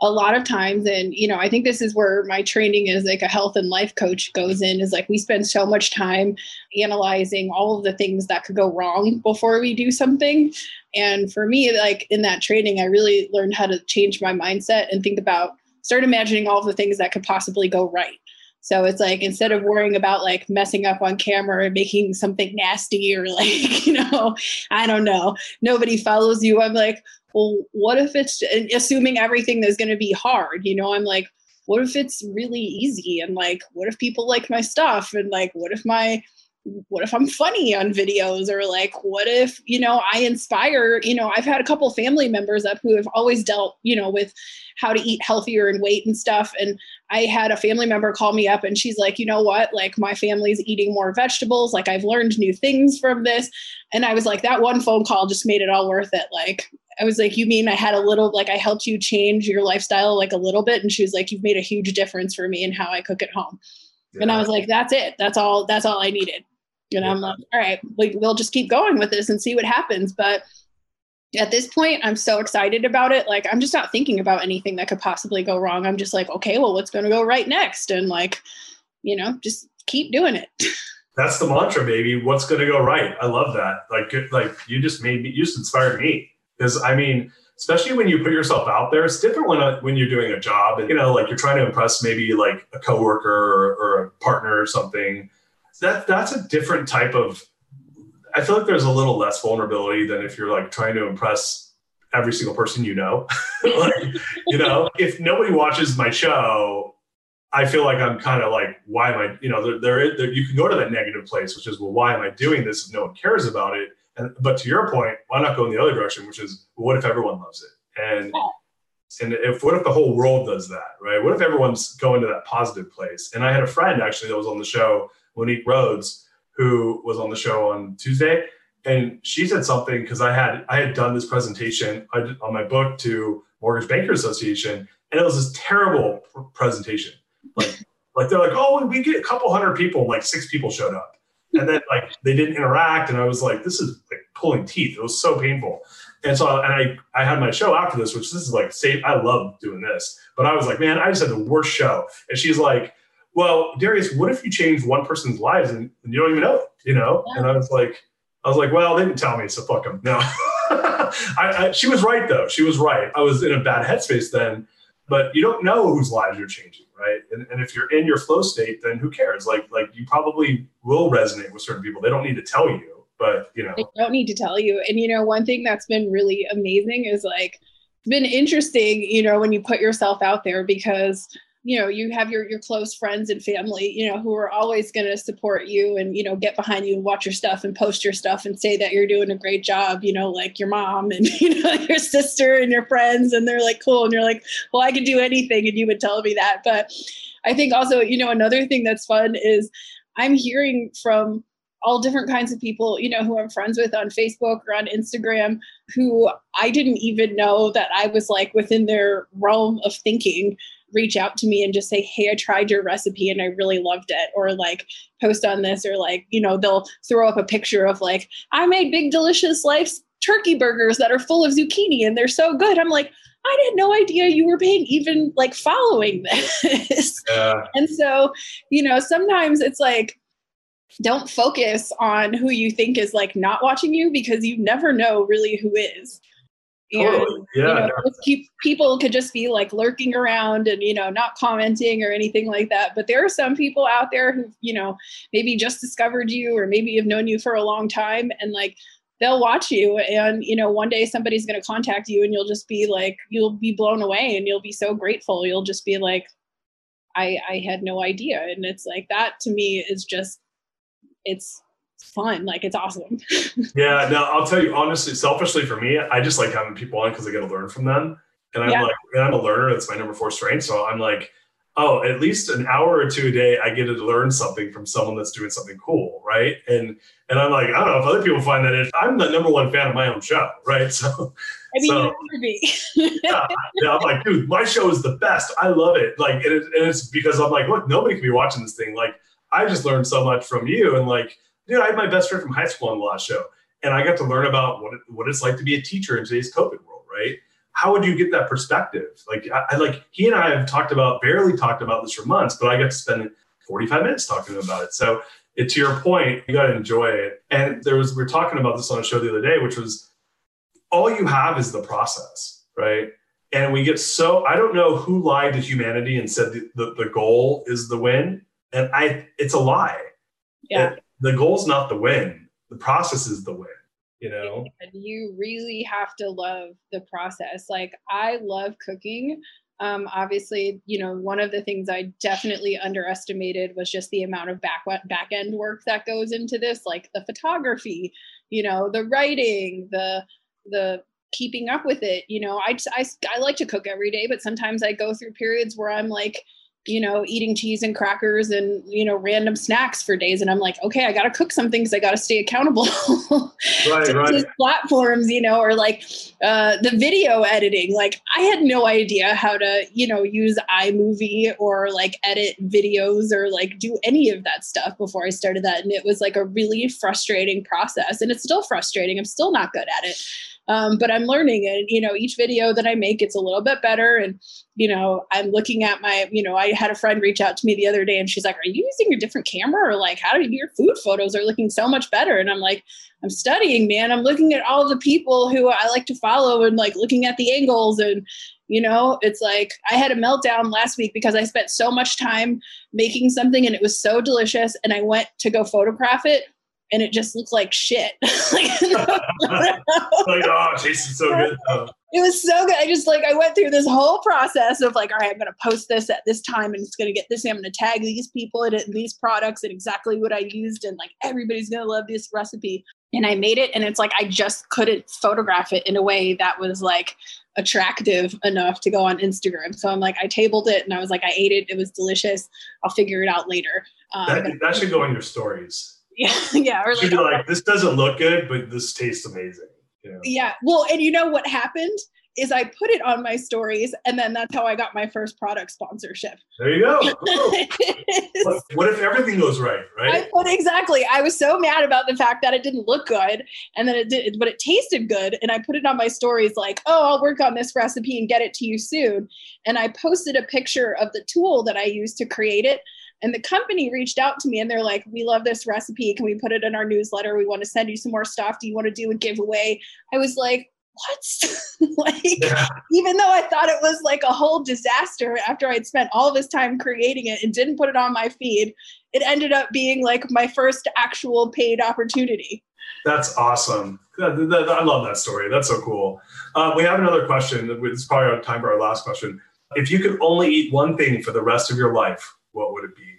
a lot of times, and, you know, I think this is where my training as like a health and life coach goes in is like we spend so much time analyzing all of the things that could go wrong before we do something. And for me, like in that training, I really learned how to change my mindset and think about, start imagining all of the things that could possibly go right so it's like instead of worrying about like messing up on camera and making something nasty or like, you know, I don't know, nobody follows you. I'm like, well, what if it's assuming everything is going to be hard? You know, I'm like, what if it's really easy? And like, what if people like my stuff? And like, what if my what if I'm funny on videos or like what if you know I inspire you know I've had a couple family members up who have always dealt you know with how to eat healthier and weight and stuff and I had a family member call me up and she's like you know what? Like my family's eating more vegetables. Like I've learned new things from this. And I was like that one phone call just made it all worth it. Like I was like you mean I had a little like I helped you change your lifestyle like a little bit? And she was like you've made a huge difference for me in how I cook at home. Yeah. and I was like that's it. That's all that's all I needed and I'm like, all right, we, we'll just keep going with this and see what happens. But at this point, I'm so excited about it. Like, I'm just not thinking about anything that could possibly go wrong. I'm just like, okay, well, what's going to go right next? And like, you know, just keep doing it. That's the mantra, baby. What's going to go right? I love that. Like, like you just made me, you just inspired me. Because I mean, especially when you put yourself out there, it's different when uh, when you're doing a job and you know, like you're trying to impress maybe like a coworker or, or a partner or something that that's a different type of I feel like there's a little less vulnerability than if you're like trying to impress every single person you know. like, you know, if nobody watches my show, I feel like I'm kind of like, why am I, you know, there, there, there, you can go to that negative place, which is, well, why am I doing this if no one cares about it? And, but to your point, why not go in the other direction, which is, well, what if everyone loves it? And, and if, what if the whole world does that, right? What if everyone's going to that positive place? And I had a friend actually that was on the show Monique Rhodes, who was on the show on Tuesday, and she said something because I had I had done this presentation on my book to Mortgage Bankers Association, and it was this terrible presentation. Like like they're like, oh, we get a couple hundred people, like six people showed up, and then like they didn't interact, and I was like, this is like pulling teeth. It was so painful. And so, and I, I had my show after this, which this is like, safe. I love doing this, but I was like, man, I just had the worst show. And she's like, well, Darius, what if you change one person's lives and, and you don't even know it, you know? Yeah. And I was like, I was like, well, they didn't tell me, so fuck them. No, I, I, she was right though. She was right. I was in a bad headspace then, but you don't know whose lives you're changing, right? And, and if you're in your flow state, then who cares? Like, like you probably will resonate with certain people. They don't need to tell you, but you know, they don't need to tell you. And you know, one thing that's been really amazing is like, it's been interesting, you know, when you put yourself out there because you know you have your your close friends and family you know who are always going to support you and you know get behind you and watch your stuff and post your stuff and say that you're doing a great job you know like your mom and you know your sister and your friends. And they're like cool. And you're like well i could do anything. And you would tell me that. But i think also you know another thing that's fun is i'm hearing from all different kinds of people, you know, who I'm friends with on Facebook or on Instagram, who I didn't even know that I was like within their realm of thinking reach out to me and just say, Hey, I tried your recipe and I really loved it. Or like post on this, or like, you know, they'll throw up a picture of like, I made big, delicious life's turkey burgers that are full of zucchini and they're so good. I'm like, I had no idea you were paying even like following this. Yeah. and so, you know, sometimes it's like, don't focus on who you think is like not watching you because you never know really who is And Totally. Yeah. you know, no. keep, people could just be like lurking around and you know not commenting or anything like that. But there are some people out there who you know maybe just discovered you or maybe have known you for a long time and like they'll watch you and you know one day somebody's going to contact you and you'll just be like you'll be blown away and you'll be so grateful you'll just be like i i had no idea and it's like that to me is just it's fun like it's awesome Yeah, no, I'll tell you honestly, selfishly for me, I just like having people on because I get to learn from them. And I'm Yeah. like, and I'm a learner. That's my number four strength. So I'm like, oh, at least an hour or two a day, I get to learn something from someone that's doing something cool, right? And and I'm like, I don't know if other people find that. It, I'm the number one fan of my own show, right? So I mean, so, you be. yeah, yeah, I'm like, dude, my show is the best. I love it. Like, and, it, and it's because I'm like, look, nobody can be watching this thing. Like, I just learned so much from you. And like, dude, I had my best friend from high school on the last show, and I got to learn about what it, what it's like to be a teacher in today's COVID world, right? How would you get that perspective? Like, I, I like he and I have talked about, barely talked about this for months, but I got to spend 45 minutes talking about it. So, it, to your point, you got to enjoy it. And there was we were talking about this on a show the other day, which was all you have is the process, right? And we get so I don't know who lied to humanity and said the, the, the goal is the win. And I it's a lie. yeah It- the goal's not the win. The process is the win, you know? and you really have to love the process like i love cooking um, obviously you know one of the things i definitely underestimated was just the amount of back back end work that goes into this like the photography you know the writing the the keeping up with it you know I, I i like to cook every day but sometimes i go through periods where i'm like you know eating cheese and crackers and you know random snacks for days and i'm like okay i gotta cook something because i gotta stay accountable Right, to right. platforms, you know, or like uh, the video editing. Like I had no idea how to, you know, use iMovie or like edit videos or like do any of that stuff before I started that. And it was like a really frustrating process. And it's still frustrating. I'm still not good at it. Um, but I'm learning and you know each video that I make it's a little bit better. And you know I'm looking at my you know I had a friend reach out to me the other day and she's like are you using a different camera? Or like how do you your food photos are looking so much better? And I'm like I'm studying, man. I'm looking at all the people who I like to follow and like looking at the angles. And you know, it's like I had a meltdown last week because I spent so much time making something and it was so delicious and I went to go photograph it and it just looked like shit. like, oh, it tasted so good. though. it was so good. I just like I went through this whole process of like, all right, I'm gonna post this at this time and it's gonna get this. I'm gonna tag these people and these products and exactly what I used and like everybody's gonna love this recipe. And I made it and it's like I just couldn't photograph it in a way that was like attractive enough to go on Instagram. So I'm like, I tabled it and I was like, I ate it. It was delicious. I'll figure it out later. Um, That, that should go in your stories. Yeah, yeah. Or like, be like, this doesn't look good, but this tastes amazing. You know? Yeah. Well, and you know what happened is I put it on my stories, and then that's how I got my first product sponsorship. There you go. what, what if everything goes right, I right? put exactly. I was so mad about the fact that it didn't look good, and then it did, but it tasted good. And I put it on my stories like, "Oh, I'll work on this recipe and get it to you soon." And I posted a picture of the tool that I used to create it. And the company reached out to me and they're like, "We love this recipe. Can we put it in our newsletter? We want to send you some more stuff. Do you want to do a giveaway?" I was like, "What?" like Yeah. even though I thought it was like a whole disaster after I'd spent all this time creating it and didn't put it on my feed, it ended up being like my first actual paid opportunity. That's awesome. I love that story. That's so cool. Uh, we have another question. This is probably our time for our last question. If you could only eat one thing for the rest of your life, what would it be?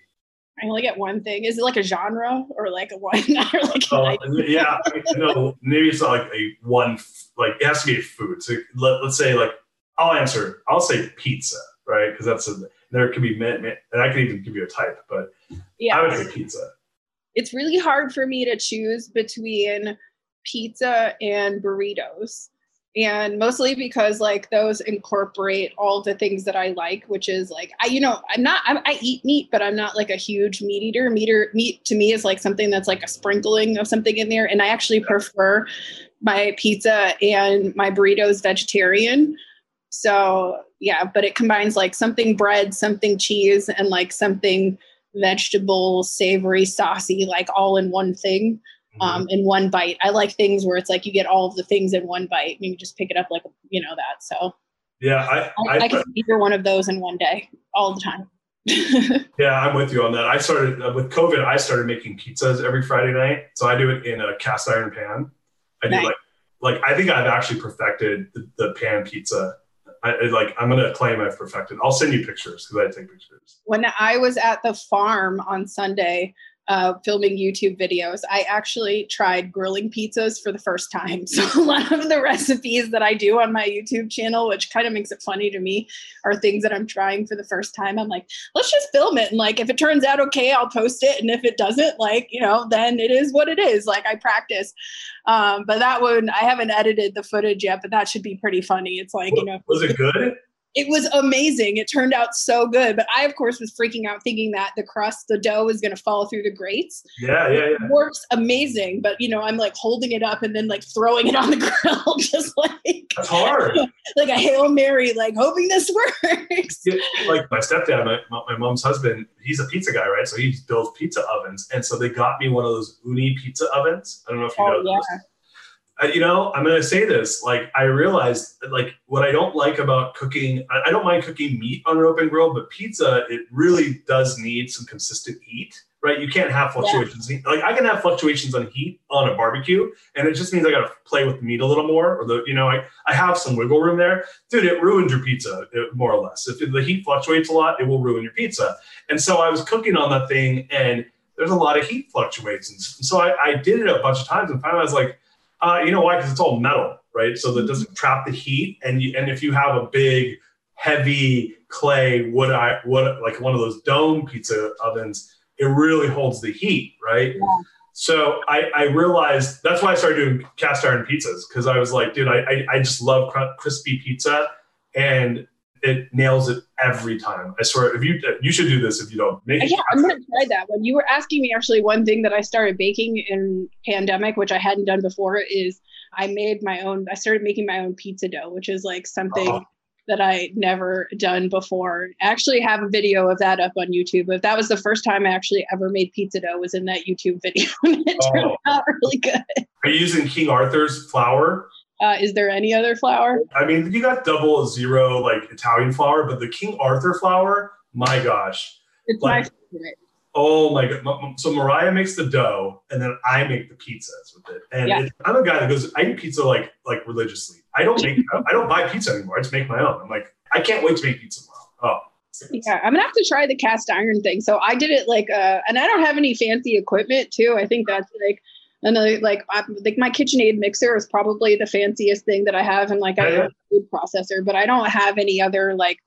I only get one thing. Is it like a genre or like a one or like uh, an yeah, no, maybe it's not like a one. Like it has to be a food. So let, let's say like I'll answer. I'll say pizza, right? Because that's a there could be and I can even give you a type, but yeah. I would say pizza. it's really hard for me to choose between pizza and burritos and mostly because like those incorporate all the things that i like which is like i you know i'm not I'm, i eat meat but i'm not like a huge meat eater. Meat, meat to me is like something that's like a sprinkling of something in there. And i actually prefer my pizza and my burritos vegetarian. So yeah but it combines like something bread something cheese and like something vegetable, savory, saucy, like all in one thing. Um, in one bite. I like things where it's like you get all of the things in one bite and you just pick it up like you know that. So Yeah, I, I, I, I can eat either one of those in one day all the time. yeah, I'm with you on that. I started uh, with COVID. I started making pizzas every Friday night, so I do it in a cast iron pan. I do Nice. like, like I think I've actually perfected the, the pan pizza. I, I- like I'm gonna claim I've perfected. I'll send you pictures because I take pictures. when I was at the farm on Sunday uh, filming YouTube videos, I actually tried grilling pizzas for the first time. So a lot of the recipes that I do on my YouTube channel, which kind of makes it funny to me, are things that I'm trying for the first time. I'm like, let's just film it. And like, if it turns out okay, I'll post it. And if it doesn't, like, you know, then it is what it is. Like I practice. Um, but that one, I haven't edited the footage yet, but that should be pretty funny. It's like, you know, Was it good? It was amazing. It turned out so good. But I, of course, was freaking out thinking that the crust, the dough was going to fall through the grates. Yeah, yeah, yeah. It works amazing. But, you know, I'm like holding it up and then like throwing it on the grill, just like, That's hard. like a Hail Mary, like hoping this works. Yeah, like my stepdad, my, my mom's husband, he's a pizza guy, right? So he builds pizza ovens, and so they got me one of those Ooni pizza ovens. I don't know if you Oh, know yeah. You know, I'm gonna say this. Like, I realized, like, what I don't like about cooking, I, I don't mind cooking meat on an open grill, but pizza, it really does need some consistent heat, right? You can't have fluctuations. Like, I can have fluctuations on heat on a barbecue, and it just means I gotta play with the meat a little more, or the, you know, I, I have some wiggle room there. Dude, it ruins your pizza, it- more or less. If the heat fluctuates a lot, it will ruin your pizza. And so I was cooking on that thing, and there's a lot of heat fluctuations. So I, I did it a bunch of times, and finally I was like, uh, you know why? Because it's all metal, right? So that doesn't trap the heat. And you, and if you have a big, heavy clay wood, I wood like one of those dome pizza ovens, it really holds the heat, right? Yeah. So I, I realized that's why I started doing cast iron pizzas because I was like, dude, I, I, I just love cr- crispy pizza, and it nails it every time. I swear, if you you should do this if you don't make it. Yeah, I'm gonna try that one. You were asking me actually one thing that I started baking in pandemic, which I hadn't done before, is I made my own. I started making my own pizza dough, which is like something Oh. that I never done before. I actually have a video of that up on YouTube. But that was the first time I actually ever made pizza dough was in that YouTube video, and it turned Oh. out really good. Are you using King Arthur's flour? Uh, is there any other flour? I mean, you got double zero like Italian flour, but the King Arthur flour, my gosh. It's Like- my favorite. Oh my god! So Mariah makes the dough, and then I make the pizzas with it. And Yeah. it, I'm a guy that goes, I eat pizza like like religiously. I don't make, I don't buy pizza anymore. I just make my own. I'm like, I can't wait to make pizza tomorrow. Oh, Yeah, I'm gonna have to try the cast iron thing. So I did it like, uh, and I don't have any fancy equipment too. I think that's like, another like, I think my KitchenAid mixer is probably the fanciest thing that I have, and like I have a food processor, but I don't have any other like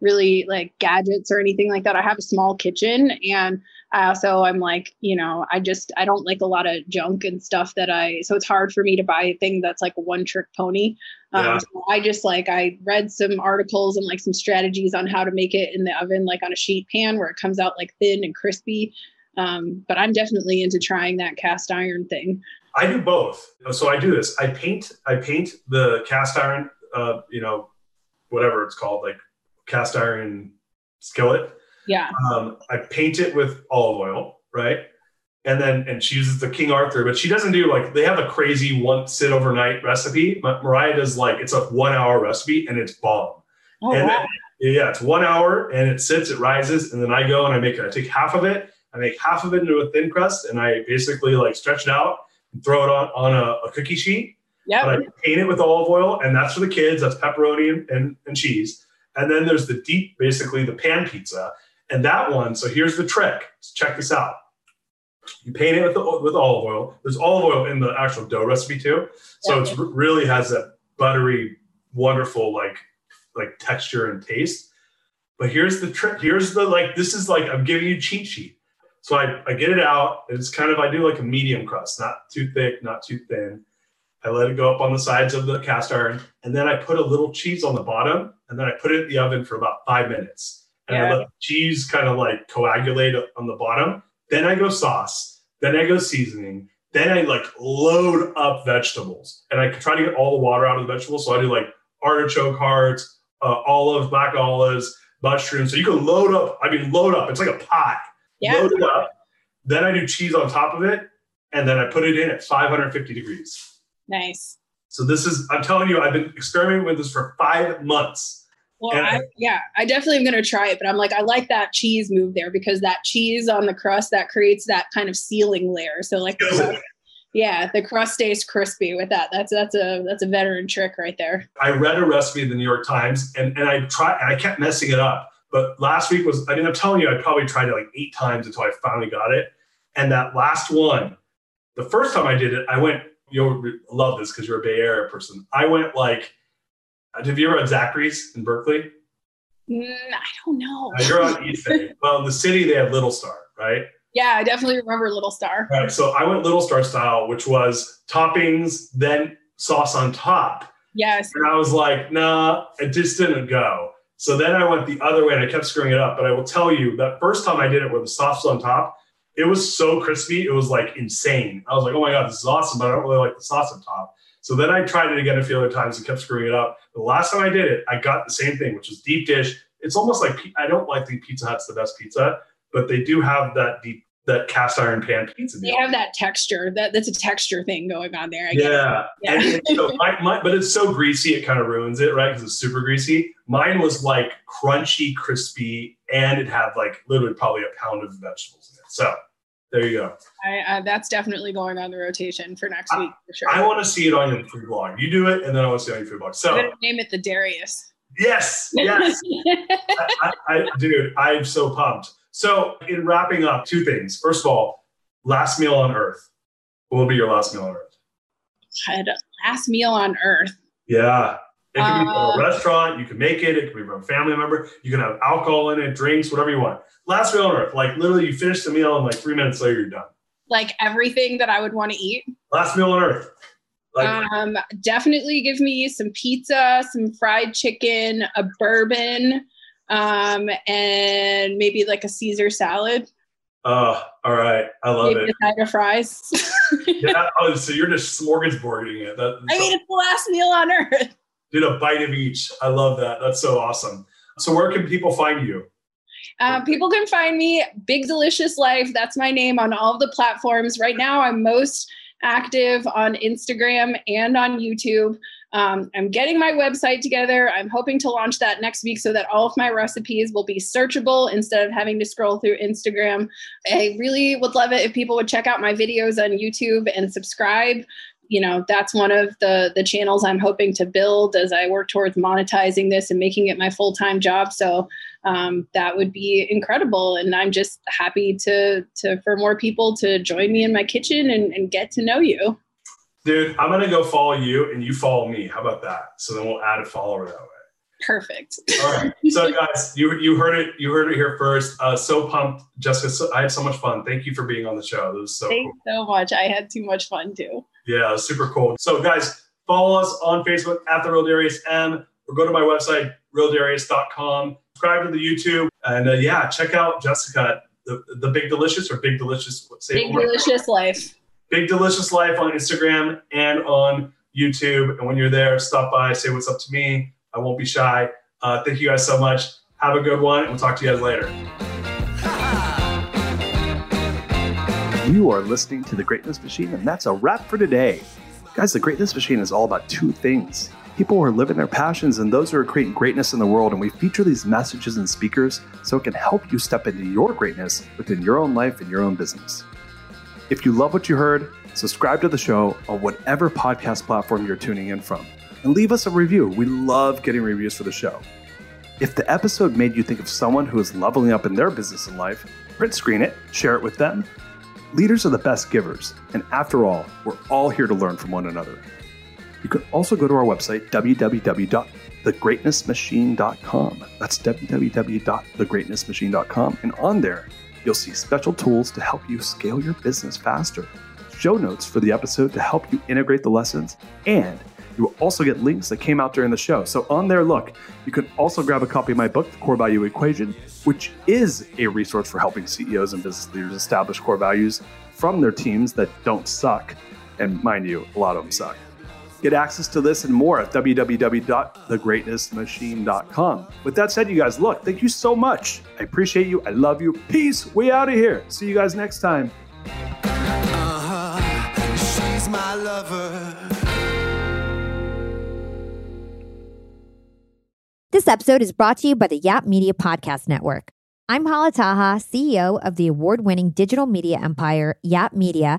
really like gadgets or anything like that. I have a small kitchen, and I also I'm like, you know, I just I don't like a lot of junk and stuff that I. So it's hard for me to buy a thing that's like a one trick pony. Um, Yeah. so I just like I read some articles and like some strategies on how to make it in the oven, like on a sheet pan where it comes out like thin and crispy. Um, but I'm definitely into trying that cast iron thing. I do both. So I do this. I paint. I paint the cast iron. Uh, you know, whatever it's called, like cast iron skillet. Yeah. um, I paint it with olive oil, right? And then and she uses the King Arthur, but she doesn't do like they have a crazy one sit overnight recipe. Ma- Mariah does like it's a one hour recipe and it's bomb. Oh, and wow. then, yeah, it's one hour and it sits, it rises, and then I go and I make it. I take half of it, I make half of it into a thin crust, and I basically like stretch it out and throw it on on a, a cookie sheet. Yep. But I paint it with olive oil, and that's for the kids. That's pepperoni and, and, and cheese. And then there's the deep, basically the pan pizza. And that one, so here's the trick. Check this out. You paint it with, the, with olive oil. There's olive oil in the actual dough recipe too. So Yeah. it really has that buttery, wonderful like like texture and taste. But here's the trick. Here's the like. This is like I'm giving you cheat sheet. So I, I get it out. and It's kind of I do like a medium crust, not too thick, not too thin. I let it go up on the sides of the cast iron, and then I put a little cheese on the bottom, and then I put it in the oven for about five minutes. And I let the cheese kind of like coagulate on the bottom. Then I go sauce. Then I go seasoning. Then I like load up vegetables, and I try to get all the water out of the vegetables. So I do like artichoke hearts, uh, olives, black olives, mushrooms. So you can load up. I mean, load up. It's like a pie. Yeah. Load it up. Then I do cheese on top of it, and then I put it in at 550 degrees. Nice. So this is, I'm telling you, I've been experimenting with this for five months. Well, I, yeah, I definitely am going to try it, but I'm like, I like that cheese move there because that cheese on the crust that creates that kind of sealing layer. So like, yeah, the crust stays crispy with that. That's that's a that's a veteran trick right there. I read a recipe in the New York Times and and I tried and I kept messing it up. But last week was I mean I'm telling you I probably tried it like eight times until I finally got it. And that last one, the first time I did it, I went. You'll love this because you're a Bay Area person. I went like, have you ever had Zachary's in Berkeley? Mm, I don't know. Uh, you're on East Bay. well, in the city they have Little Star, right? Yeah, I definitely remember Little Star. Right. So I went Little Star style, which was toppings, then sauce on top. Yes. And I was like, nah, it just didn't go. So then I went the other way and I kept screwing it up. But I will tell you that first time I did it where the sauce on top, it was so crispy. It was like insane. I was like, oh my God, this is awesome, but I don't really like the sauce on top. So then I tried it again a few other times and kept screwing it up. The last time I did it, I got the same thing, which was deep dish. It's almost like I don't like the Pizza Hut's the best pizza, but they do have that deep that cast iron pan pizza. They have that texture. That that's a texture thing going on there. I yeah, yeah. And, and so my, my, but it's so greasy, it kind of ruins it, right? Because it's super greasy. Mine was like crunchy, crispy, and it had like literally probably a pound of vegetables in it. So there you go. I, uh, that's definitely going on the rotation for next I, week for sure. I want to see it on your food blog. You do it, and then I want to see it on your food blog. So name it the Darius. Yes, yes, I, I, I, dude, I'm so pumped. So, in wrapping up, two things. First of all, last meal on Earth. What will be your last meal on Earth? Had last meal on Earth. Yeah. It can uh, be from a restaurant. You can make it. It can be from a family member. You can have alcohol in it, drinks, whatever you want. Last meal on Earth. Like literally, you finish the meal and like three minutes later, you're done. Like everything that I would want to eat. Last meal on Earth. Like, um, definitely give me some pizza, some fried chicken, a bourbon, um, and maybe like a Caesar salad. Oh, all right. I love maybe it. A side of fries. yeah. Oh, so you're just smorgasbording it. That, I mean, it's the last meal on earth. Did a bite of each. I love that. That's so awesome. So, where can people find you? Uh, people can find me Big Delicious Life. That's my name on all of the platforms. Right now, I'm most active on Instagram and on YouTube. Um, I'm getting my website together. I'm hoping to launch that next week so that all of my recipes will be searchable instead of having to scroll through Instagram. I really would love it if people would check out my videos on YouTube and subscribe you know that's one of the the channels i'm hoping to build as i work towards monetizing this and making it my full-time job so um, that would be incredible and i'm just happy to to for more people to join me in my kitchen and, and get to know you dude i'm gonna go follow you and you follow me. How about that? So then we'll add a follower that way. Perfect. All right. So guys you you heard it you heard it here first. Uh, so pumped jessica. So, i had so much fun. Thank you for being on the show. This was so thanks cool. so much. I had too much fun too. Yeah, super cool. So, guys, follow us on Facebook at the Real Darius M, or go to my website realdarius.com. Subscribe to the YouTube, and uh, yeah, check out Jessica, the, the Big Delicious or Big Delicious. Say Big Delicious Life. Big Delicious Life on Instagram and on YouTube. And when you're there, stop by, say what's up to me. I won't be shy. Uh, thank you guys so much. Have a good one, and we'll talk to you guys later. You are listening to The Greatness Machine, and that's a wrap for today. Guys, The Greatness Machine is all about two things people who are living their passions and those who are creating greatness in the world. And we feature these messages and speakers so it can help you step into your greatness within your own life and your own business. If you love what you heard, subscribe to the show on whatever podcast platform you're tuning in from and leave us a review. We love getting reviews for the show. If the episode made you think of someone who is leveling up in their business and life, print screen it, share it with them, Leaders are the best givers, and after all, we're all here to learn from one another. You can also go to our website, www.thegreatnessmachine.com. That's www.thegreatnessmachine.com, and on there, you'll see special tools to help you scale your business faster, show notes for the episode to help you integrate the lessons, and you will also get links that came out during the show. So on there, look, you can also grab a copy of my book, The Core Value Equation, which is a resource for helping CEOs and business leaders establish core values from their teams that don't suck. And mind you, a lot of them suck. Get access to this and more at www.thegreatnessmachine.com. With that said, you guys, look, thank you so much. I appreciate you. I love you. Peace. We out of here. See you guys next time. Uh-huh. my lover. This episode is brought to you by the Yap Media Podcast Network. I'm Hala Taha, CEO of the award winning digital media empire, Yap Media,